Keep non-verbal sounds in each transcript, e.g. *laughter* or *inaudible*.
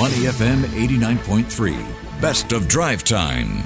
Money FM 89.3. Best of drive time.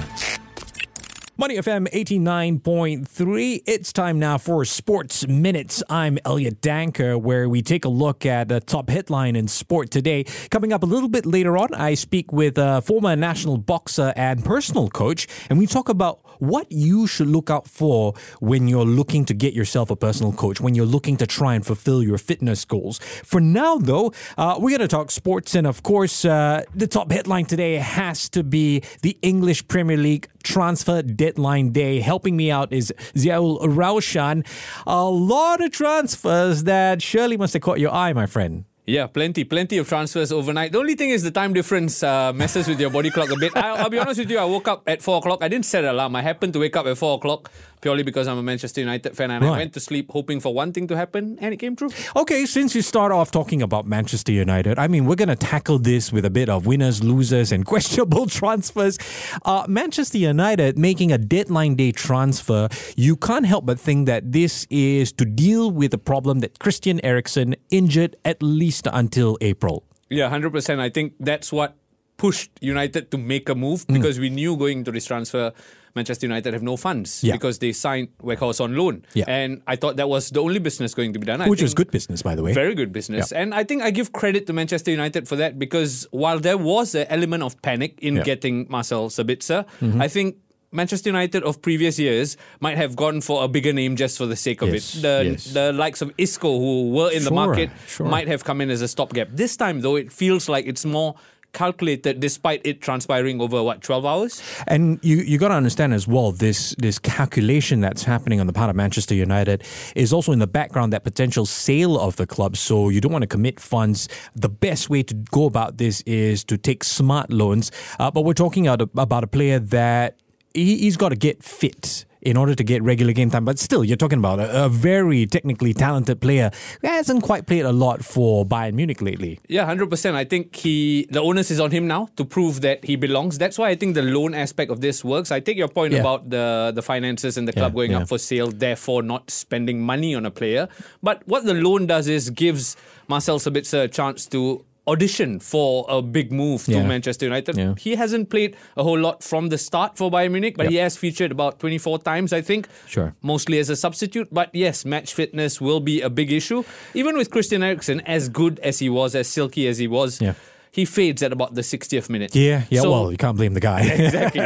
Money FM 89.3. It's time now for Sports Minutes. I'm Elliot Danker, where we take a look at the top headline in sport today. Coming up a little bit later on, I speak with a former national boxer and personal coach, and we talk about what you should look out for when you're looking to get yourself a personal coach, when you're looking to try and fulfill your fitness goals. For now, though, uh, we're going to talk sports, and of course, uh, the top headline today has to be the English Premier League transfer deadline day. Helping me out is Ziaul Raushan. A lot of transfers that surely must have caught your eye, my friend. Yeah, plenty, plenty of transfers overnight. The only thing is the time difference uh, messes with your body clock a bit. I, will be honest with you, I woke up at 4 o'clock. I didn't set an alarm. I happened to wake up at 4 o'clock purely because I'm a Manchester United fan and right. I went to sleep hoping for one thing to happen and it came true. Okay, since you start off talking about Manchester United, I mean, we're going to tackle this with a bit of winners, losers, and *laughs* questionable transfers. Uh, Manchester United making a deadline day transfer, you can't help but think that this is to deal with the problem that Christian Eriksen injured at least until April. Yeah, 100%. I think that's what pushed United to make a move mm. because we knew going into this transfer Manchester United have no funds yeah. because they signed Weghorst on loan. Yeah. And I thought that was the only business going to be done. I Which was good business, by the way. Very good business. Yeah. And I think I give credit to Manchester United for that because while there was an element of panic in getting Marcel Sabitzer, mm-hmm. I think Manchester United of previous years might have gone for a bigger name just for the sake of yes, it. The yes. the likes of Isco, who were in sure, the market, sure. might have come in as a stopgap. This time, though, it feels like it's more calculated despite it transpiring over what 12 hours? And you you got to understand as well this this calculation that's happening on the part of Manchester United is also in the background that potential sale of the club. So you don't want to commit funds. The best way to go about this is to take smart loans. Uh, but we're talking about a, about a player that he, he's got to get fit in order to get regular game time. But still, you're talking about a, a, very technically talented player who hasn't quite played a lot for Bayern Munich lately. Yeah, hundred percent. I think he the onus is on him now to prove that he belongs. That's why I think the loan aspect of this works. I take your point yeah. about the the finances and the club yeah, going yeah. up for sale, therefore not spending money on a player. But what the loan does is gives Marcel Sabitzer a chance to audition for a big move to. Manchester United. Yeah. He hasn't played a whole lot from the start for Bayern Munich, but yep. he has featured about 24 times, I think. Sure. Mostly as a substitute. But yes, match fitness will be a big issue. Even with Christian Eriksen, as good as he was, as silky as he was. Yeah he fades at about the 60th minute. Yeah, yeah. So, well, you can't blame the guy. *laughs* exactly.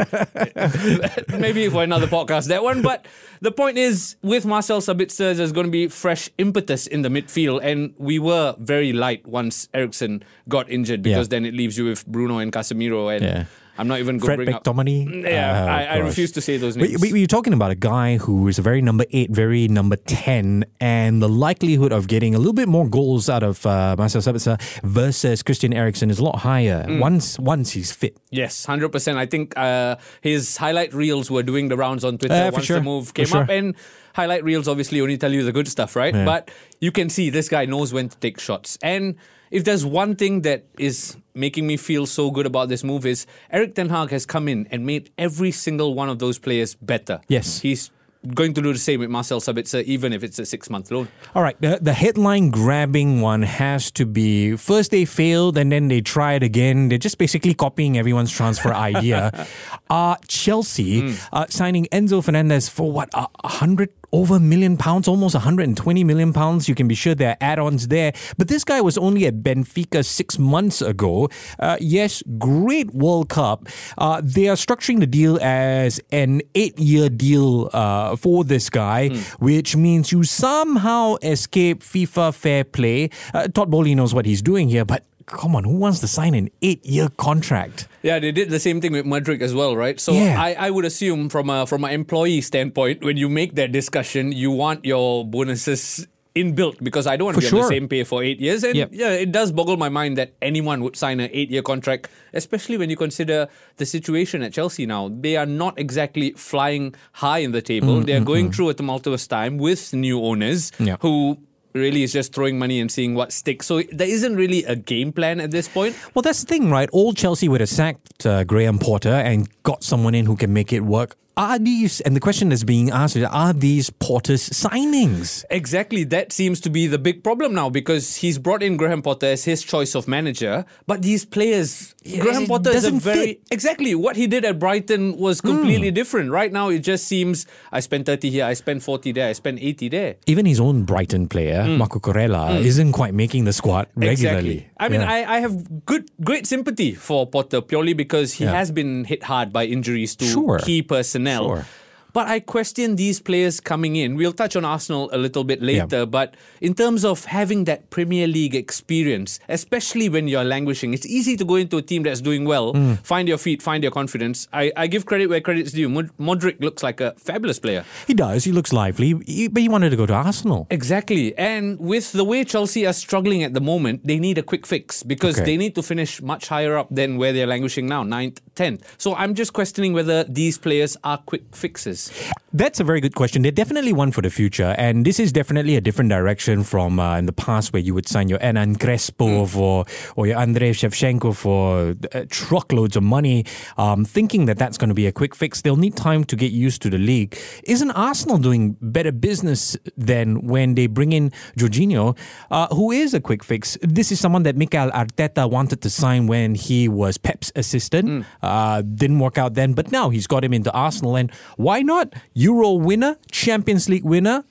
*laughs* Maybe for another podcast, that one. But the point is, with Marcel Sabitzer, there's going to be fresh impetus in the midfield. And we were very light once Eriksen got injured because yeah. then it leaves you with Bruno and Casemiro. And yeah. I'm not even going to bring McTominay? up. Yeah, uh, I, I, refuse to say those names. We, we, are talking about a guy who is a very number eight, very number 10, and the likelihood of getting a little bit more goals out of uh, Marcel Sabitzer versus Christian Eriksen is a lot higher mm. once once he's fit. Yes, 100%. I think uh, his highlight reels were doing the rounds on Twitter uh, once sure. the move came sure. up. And highlight reels obviously only tell you the good stuff, right? Yeah. But you can see this guy knows when to take shots. And if there's one thing that is making me feel so good about this move is Erik Ten Hag has come in and made every single one of those players better. Yes. He's going to do the same with Marcel Sabitzer, even if it's a six month loan. All right. The, the headline grabbing one has to be first they failed and then they tried again. They're just basically copying everyone's transfer idea. *laughs* Uh, Chelsea mm. uh, signing Enzo Fernandez for what, a hundred over a million pounds, almost 120 million pounds. You can be sure there are add ons there. But this guy was only at Benfica six months ago. Uh, yes, great World Cup. Uh, they are structuring the deal as an eight year deal uh, for this guy, mm. which means you somehow escape FIFA fair play. Uh, Todd Boehly knows what he's doing here, but come on, who wants to sign an eight year contract? Yeah, they did the same thing with Mudryk as well, right? So yeah. I, I would assume from a from an employee standpoint, when you make that discussion, you want your bonuses inbuilt because I don't want to be sure. on the same pay for eight years. And yep. yeah, it does boggle my mind that anyone would sign an eight year contract, especially when you consider the situation at Chelsea now. They are not exactly flying high in the table. Mm-hmm. They are going mm-hmm. through a tumultuous time with new owners who really is just throwing money and seeing what sticks. So there isn't really a game plan at this point. Well, that's the thing, right? Old Chelsea would have sacked uh, Graham Potter and got someone in who can make it work are these, and the question is being asked, is are these Potter's signings? Exactly. That seems to be the big problem now because he's brought in Graham Potter as his choice of manager, but these players, yeah, Graham Potter is a very. Fit. Exactly. What he did at Brighton was completely mm. different. Right now, it just seems I spent 30 here, I spent 40 there, I spent 80 there. Even his own Brighton player, mm. Marc Cucurella, mm. isn't quite making the squad regularly. Exactly. I mean, yeah. I, I have good, great sympathy for Potter purely because he yeah. has been hit hard by injuries to sure. key personnel. Sure. But I question these players coming in. We'll touch on Arsenal a little bit later. Yeah. But in terms of having that Premier League experience, especially when you're languishing, it's easy to go into a team that's doing well, mm. find your feet, find your confidence. I, I give credit where credit's due. Mudryk looks like a fabulous player. He does. He looks lively. He, but he wanted to go to Arsenal. Exactly. And with the way Chelsea are struggling at the moment, they need a quick fix because okay. they need to finish much higher up than where they're languishing now, 9th, 10th. So I'm just questioning whether these players are quick fixes. That's a very good question. They're definitely one for the future, and this is definitely a different direction from uh, in the past where you would sign your Hernan Crespo mm. for or your Andrei Shevchenko for uh, truckloads of money, um, thinking that that's going to be a quick fix. They'll need time to get used to the league. Isn't Arsenal doing better business than when they bring in Jorginho, uh, who is a quick fix? This is someone that Mikel Arteta wanted to sign when he was Pep's assistant. Mm. Uh, didn't work out then, but now he's got him into Arsenal, and why not? Euro winner, Champions League winner,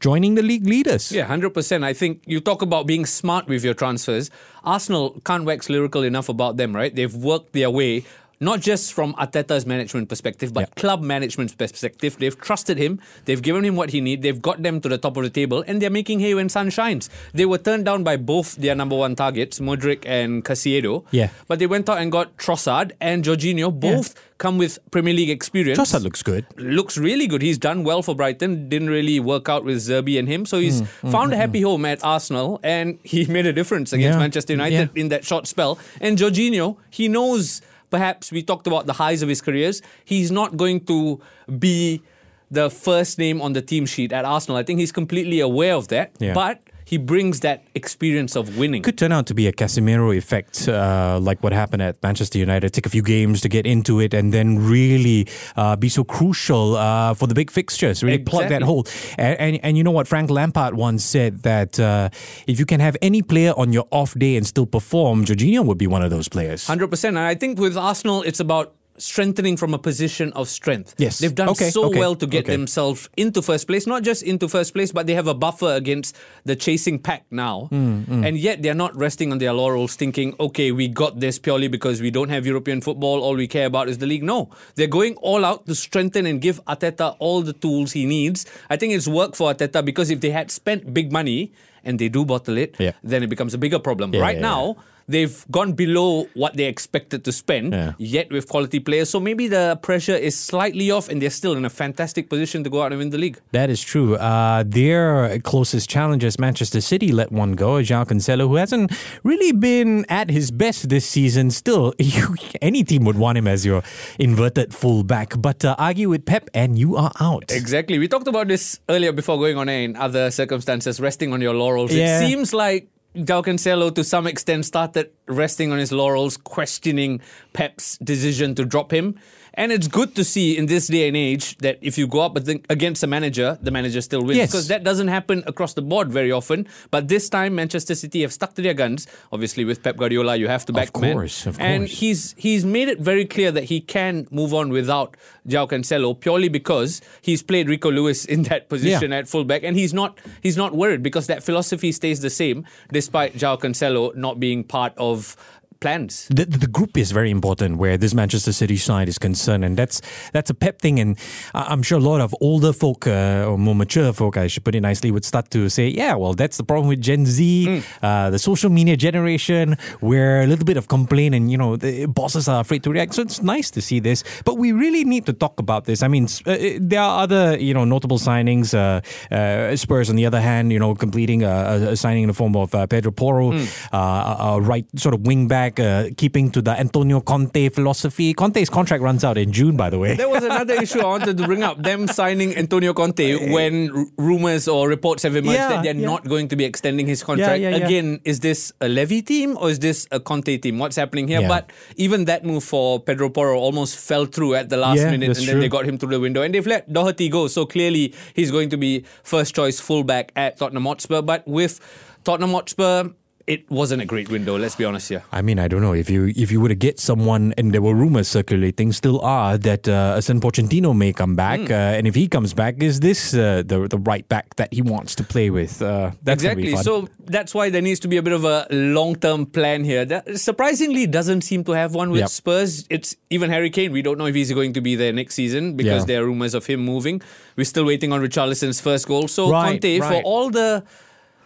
joining the league leaders. Yeah, 100%. I think you talk about being smart with your transfers. Arsenal can't wax lyrical enough about them, right? They've worked their way not just from Arteta's management perspective, but yeah. club management's perspective. They've trusted him, they've given him what he needs, they've got them to the top of the table, and they're making hay when sun shines. They were turned down by both their number one targets, Mudryk and Caicedo. Yeah. But they went out and got Trossard and Jorginho, both. Yeah come with Premier League experience. Trossard looks good. Looks really good. He's done well for Brighton. Didn't really work out with Zerbi and him. So he's mm, found mm, a happy mm. home at Arsenal and *laughs* he made a difference against yeah. Manchester United in that short spell. And Jorginho, he knows perhaps we talked about the highs of his careers. He's not going to be the first name on the team sheet at Arsenal. I think he's completely aware of that. Yeah. But he brings that experience of winning. Could turn out to be a Casemiro effect, uh, like what happened at Manchester United. Take a few games to get into it, and then really uh, be so crucial uh, for the big fixtures. Really exactly. plug that hole. And, and, and you know what? Frank Lampard once said that uh, if you can have any player on your off day and still perform, Jorginho would be one of those players. Hundred percent. And I think with Arsenal, it's about strengthening from a position of strength. Yes. They've done okay, so okay, well to get okay. themselves into first place, not just into first place, but they have a buffer against the chasing pack now. Mm, mm. And yet they're not resting on their laurels thinking, okay, we got this purely because we don't have European football. All we care about is the league. No, they're going all out to strengthen and give Arteta all the tools he needs. I think it's worked for Arteta because if they had spent big money, and they do bottle it, yeah. then it becomes a bigger problem. Yeah, right yeah, now, they've gone below what they expected to spend, yeah. yet with quality players. So maybe the pressure is slightly off and they're still in a fantastic position to go out and win the league. That is true. Uh, their closest challengers, Manchester City, let one go, João Cancelo, who hasn't really been at his best this season. Still, *laughs* any team would want him as your inverted fullback. But uh, argue with Pep and you are out. Exactly. We talked about this earlier before going on air in other circumstances, resting on your laurels. Yeah. It seems like João Cancelo, to some extent, started resting on his laurels, questioning Pep's decision to drop him. And it's good to see in this day and age that if you go up against a manager, the manager still wins. Yes. Because that doesn't happen across the board very often. But this time, Manchester City have stuck to their guns. Obviously, with Pep Guardiola, you have to back of course, man. Of and he's he's made it very clear that he can move on without João Cancelo purely because he's played Rico Lewis in that position yeah. at fullback, and he's not he's not worried because that philosophy stays the same despite João Cancelo not being part of plans. The, the group is very important where this Manchester City side is concerned, and that's that's a pep thing. And I'm sure a lot of older folk uh, or more mature folk, I should put it nicely, would start to say, "Yeah, well, that's the problem with Gen Z, mm. uh, the social media generation, where a little bit of complaint and you know the bosses are afraid to react." So it's nice to see this, but we really need to talk about this. I mean, uh, there are other you know notable signings. Uh, uh, Spurs, on the other hand, you know, completing a, a signing in the form of uh, Pedro Porro, mm. a right sort of wing back back, uh, keeping to the Antonio Conte philosophy. Conte's contract runs out in June, by the way. There was another *laughs* issue I wanted to bring up: them signing Antonio Conte when r- rumors or reports have emerged yeah, that they're yeah. not going to be extending his contract. Yeah, Again, is this a Levy team or is this a Conte team? What's happening here? But even that move for Pedro Porro almost fell through at the last minute, and then true. they got him through the window, and they've let Doherty go. So clearly, he's going to be first choice fullback at Tottenham Hotspur. But with Tottenham Hotspur, it wasn't a great window. Let's be honest here. I mean, I don't know if you if you were to get someone, and there were rumors circulating, still are that uh, San Pochettino may come back, mm. uh, and if he comes back, is this uh, the the right back that he wants to play with? Uh, exactly. So that's why there needs to be a bit of a long term plan here. That surprisingly doesn't seem to have one with yep. Spurs. It's even Harry Kane. We don't know if he's going to be there next season because yeah. there are rumors of him moving. We're still waiting on Richarlison's first goal. So right, Conte, right. for all the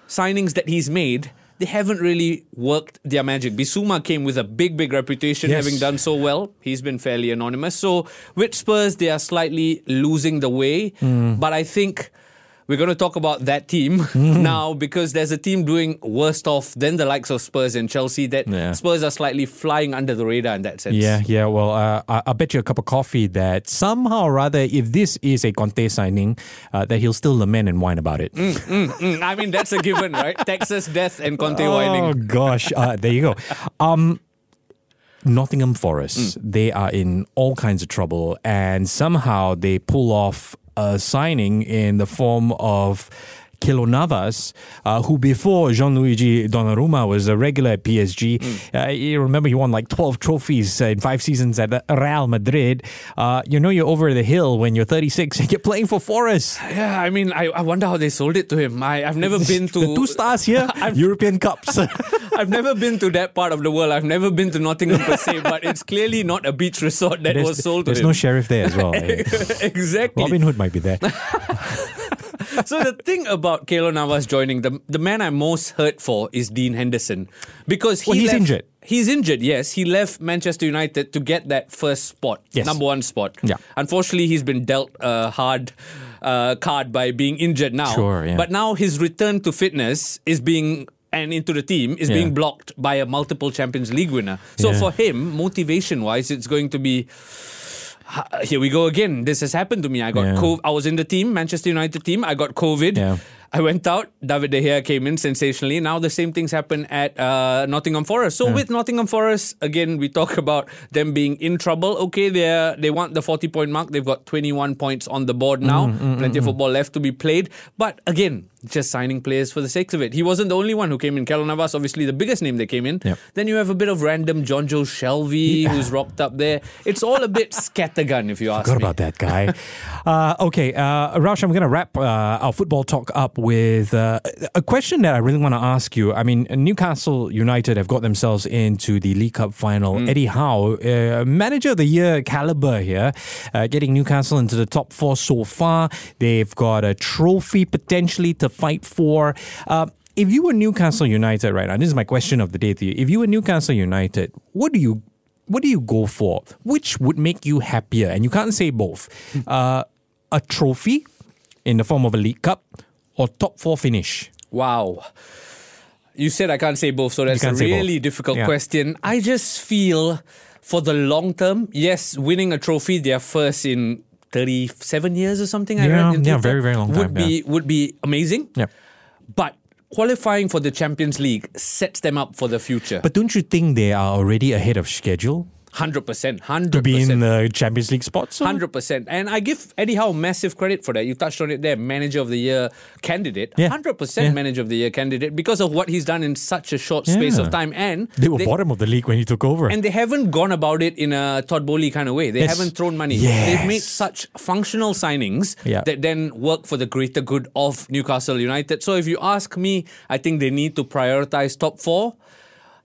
signings that he's made they haven't really worked their magic. Bissouma came with a big, big reputation, yes. having done so well. He's been fairly anonymous. So with Spurs, they are slightly losing the way. Mm. But I think we're going to talk about that team *laughs* mm. now because there's a team doing worse off than the likes of Spurs and Chelsea. That yeah. Spurs are slightly flying under the radar in that sense. Yeah, yeah. Well, uh, I, will bet you a cup of coffee that somehow or rather, if this is a Conte signing, uh, that he'll still lament and whine about it. Mm, mm, mm. I mean, that's a given, *laughs* right? Texas death and Conte oh, whining. Oh gosh, uh, there you go. Um, Nottingham Forest, mm. they are in all kinds of trouble, and somehow they pull off a signing in the form of Keylor Navas, uh, who before Gianluigi Donnarumma was a regular at PSG. Mm. Uh, you remember he won like 12 trophies in five seasons at Real Madrid. Uh, you know you're over the hill when you're 36 and *laughs* you're playing for Forest. Yeah, I mean, I, I wonder how they sold it to him. I, have never *laughs* been to... the two stars here, *laughs* European Cups. I've never been to that part of the world. I've never been to Nottingham per se, but it's clearly not a beach resort that there's, was sold to There's him. no sheriff there as well. exactly. Robin Hood might be there. So the thing about Keylor Navas joining, the the man I'm most hurt for is Dean Henderson. Because he well, he's left, injured. He's injured, yes. He left Manchester United to get that first spot, yes. number one spot. Yeah. Unfortunately, he's been dealt a hard uh, card by being injured now. Sure, yeah. But now his return to fitness is being and into the team is yeah. being blocked by a multiple Champions League winner. So yeah. for him, motivation wise, it's going to be here we go again. This has happened to me. I got yeah. COVID. I was in the team, Manchester United team. I got COVID. Yeah. I went out. David De Gea came in sensationally. Now the same things happen at uh, Nottingham Forest. So yeah. with Nottingham Forest, again, we talk *laughs* about them being in trouble. Okay, they they want the forty point mark. They've got twenty one points on the board now. Mm, mm, Plenty mm, of football left to be played. But again, just signing players for the sake of it. He wasn't the only one who came in. Keylor Navas, obviously the biggest name that came in. Yep. Then you have a bit of random Jonjo Shelvey yeah. who's rocked up there. It's all a bit *laughs* scattergun, if you ask Forgot me. about that guy. uh, okay, uh, Rausch, I'm going to wrap uh, our football talk up with uh, a question that I really want to ask you. I mean, Newcastle United have got themselves into the League Cup final. Mm. Eddie Howe, uh, manager of the year caliber here, uh, getting Newcastle into the top four so far. They've got a trophy potentially to fight for. Uh, if you were Newcastle United right now, this is my question of the day to you. If you were Newcastle United, what do you what do you go for? Which would make you happier? And you can't say both. Uh, a trophy in the form of a League Cup or top four finish? Wow. You said I can't say both, so that's a really difficult yeah. question. I just feel for the long term, yes, winning a trophy, they're first in 37 years or something. Yeah, I read. Yeah, very, very long time. Would be, yeah. would be amazing. Yeah. But qualifying for the Champions League sets them up for the future. But don't you think they are already ahead of schedule? Hundred percent, 100%. to be in the Champions League spots. Hundred percent, and I give Eddie Howe massive credit for that. You touched on it there, Manager of the Year candidate, Yeah. hundred yeah. percent yeah. Manager of the Year candidate because of what he's done in such a short yeah. space of time. And they were they, bottom of the league when he took over, and they haven't gone about it in a Todd Boehly kind of way. They yes. haven't thrown money. Yes. They've made such functional signings yeah. that then work for the greater good of Newcastle United. So if you ask me, I think they need to prioritize top four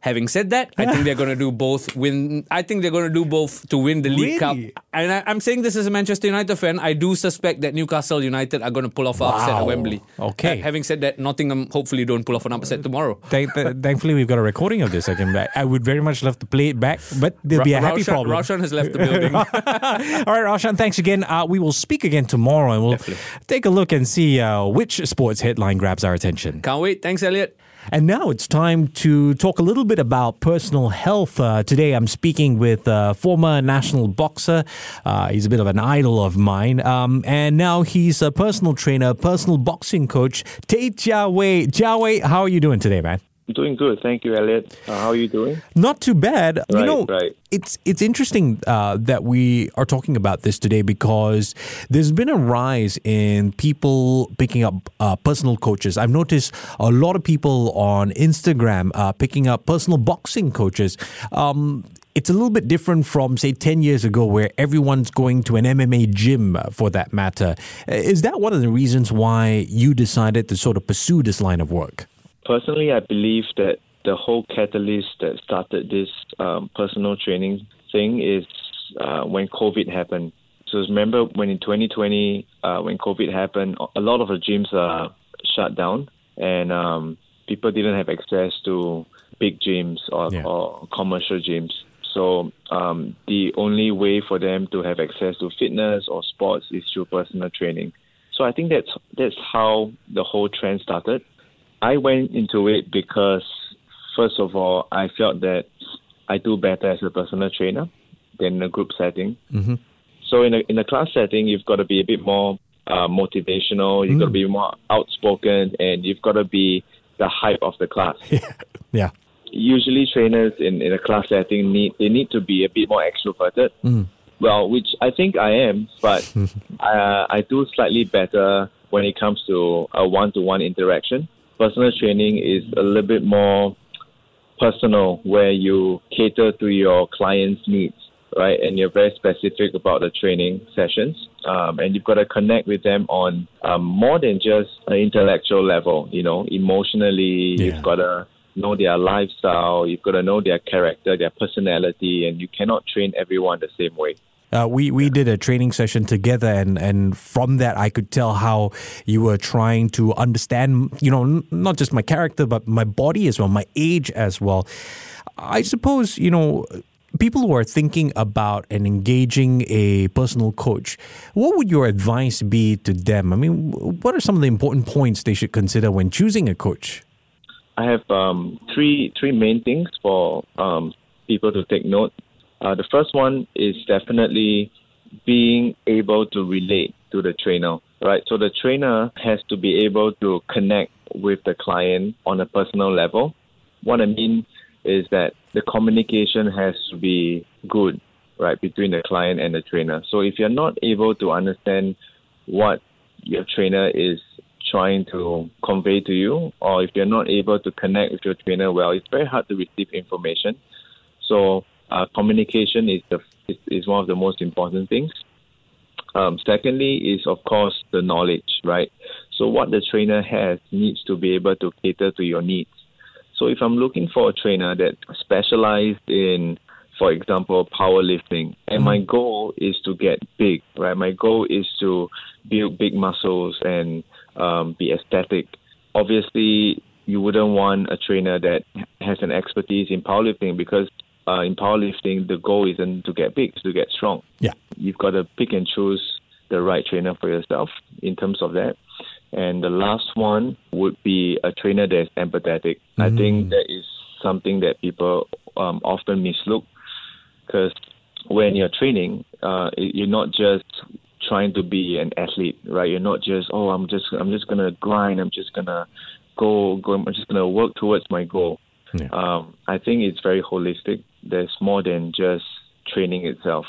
Having said that, I think they're going to do both. Win. I think they're going to do both to win the League really? Cup. And I, am saying this as a Manchester United fan. I do suspect that Newcastle United are going to pull off an wow. upset at Wembley. Okay. Uh, having said that, Nottingham hopefully don't pull off an upset tomorrow. Th- th- thankfully, we've got a recording of this. I can. I would very much love to play it back, but there'll be a happy Raushan, problem. Raushan has left the building. *laughs* All right, Raushan. Thanks again. Uh, we will speak again tomorrow, and we'll Definitely. take a look and see uh, which sports headline grabs our attention. Can't wait. Thanks, Elliot. And now it's time to talk a little bit about personal health. Uh, today I'm speaking with a former national boxer. Uh, he's a bit of an idol of mine. Um, and now he's a personal trainer, personal boxing coach, Tay Jia Wei. Jia Wei, how are you doing today, man? Doing good, thank you, Elliot. Uh, how are you doing? Not too bad. Right, you know, right. it's it's interesting uh, that we are talking about this today because there's been a rise in people picking up uh, personal coaches. I've noticed a lot of people on Instagram uh, picking up personal boxing coaches. Um, it's a little bit different from, say, 10 years ago, where everyone's going to an MMA gym uh, for that matter. Is that one of the reasons why you decided to sort of pursue this line of work? Personally, I believe that the whole catalyst that started this um, personal training thing is uh, when COVID happened. So remember when in 2020, uh, when COVID happened, a lot of the gyms are shut down, and um, people didn't have access to big gyms or, yeah. or commercial gyms. So um, the only way for them to have access to fitness or sports is through personal training. So I think that's that's how the whole trend started. I went into it because, first of all, I felt that I do better as a personal trainer than in a group setting. Mm-hmm. So in a in a class setting, you've got to be a bit more uh, motivational. You've mm. got to be more outspoken, and you've got to be the hype of the class. *laughs* yeah. Usually, trainers in, in a class setting need they need to be a bit more extroverted. Mm. Well, which I think I am, but *laughs* uh, I do slightly better when it comes to a one-to-one interaction personal training is a little bit more personal, where you cater to your client's needs, right? And you're very specific about the training sessions. Um, and you've got to connect with them on um, more than just an intellectual level, you know, emotionally, yeah. you've got to know their lifestyle, you've got to know their character, their personality, and you cannot train everyone the same way. Uh, we we did a training session together, and and from that I could tell how you were trying to understand, you know, n- not just my character but my body as well, my age as well. I suppose you know people who are thinking about and engaging a personal coach, what would your advice be to them? I mean, what are some of the important points they should consider when choosing a coach? I have um, three three main things for um, people to take note. Uh, the first one is definitely being able to relate to the trainer, right? So the trainer has to be able to connect with the client on a personal level. What I mean is that the communication has to be good, right, between the client and the trainer. So if you're not able to understand what your trainer is trying to convey to you, or if you're not able to connect with your trainer well, it's very hard to receive information. So uh, communication is the is, is one of the most important things. Um, secondly, is of course the knowledge, right? So what the trainer has needs to be able to cater to your needs. So if I'm looking for a trainer that specialized in, for example, powerlifting, and mm my goal is to get big, right? My goal is to build big muscles and um, be aesthetic. Obviously, you wouldn't want a trainer that has an expertise in powerlifting because uh, in powerlifting, the goal isn't to get big, it's to get strong. Yeah. You've got to pick and choose the right trainer for yourself in terms of that. And the last one would be a trainer that is empathetic. Mm. I think that is something that people um, often mislook because when you're training, uh, you're not just trying to be an athlete, right? You're not just oh, I'm just I'm just gonna grind, I'm just gonna go go, I'm just gonna work towards my goal. Yeah. Um, I think it's very holistic. There's more than just training itself.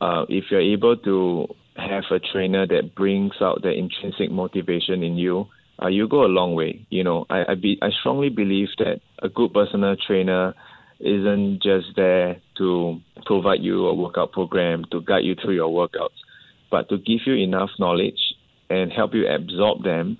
Uh, if you're able to have a trainer that brings out the intrinsic motivation in you, uh, you go a long way. You know, I I, be, I strongly believe that a good personal trainer isn't just there to provide you a workout program to guide you through your workouts, but to give you enough knowledge and help you absorb them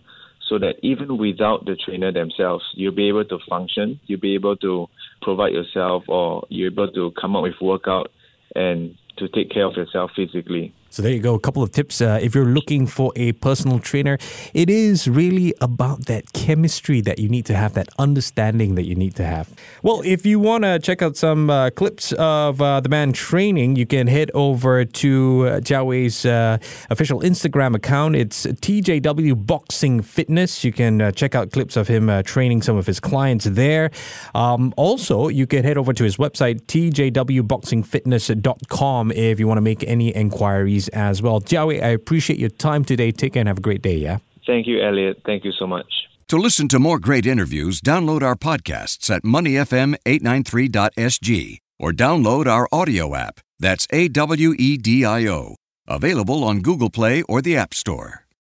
so that even without the trainer themselves, you'll be able to function, you'll be able to provide yourself, or you're able to come up with workout and to take care of yourself physically. So there you go. A couple of tips. Uh, if you're looking for a personal trainer, it is really about that chemistry that you need to have, that understanding that you need to have. Well, if you want to check out some uh, clips of uh, the man training, you can head over to uh, uh, official Instagram account. It's TJW Boxing Fitness. You can uh, check out clips of him uh, training some of his clients there. Um, also, you can head over to his website, tjwboxingfitness.com, if you want to make any inquiries as well. Jiawei, I appreciate your time today. Take care and have a great day, yeah? Thank you, Elliot. Thank you so much. To listen to more great interviews, download our podcasts at moneyfm893.sg or download our audio app. That's A W E D I O. Available on Google Play or the App Store.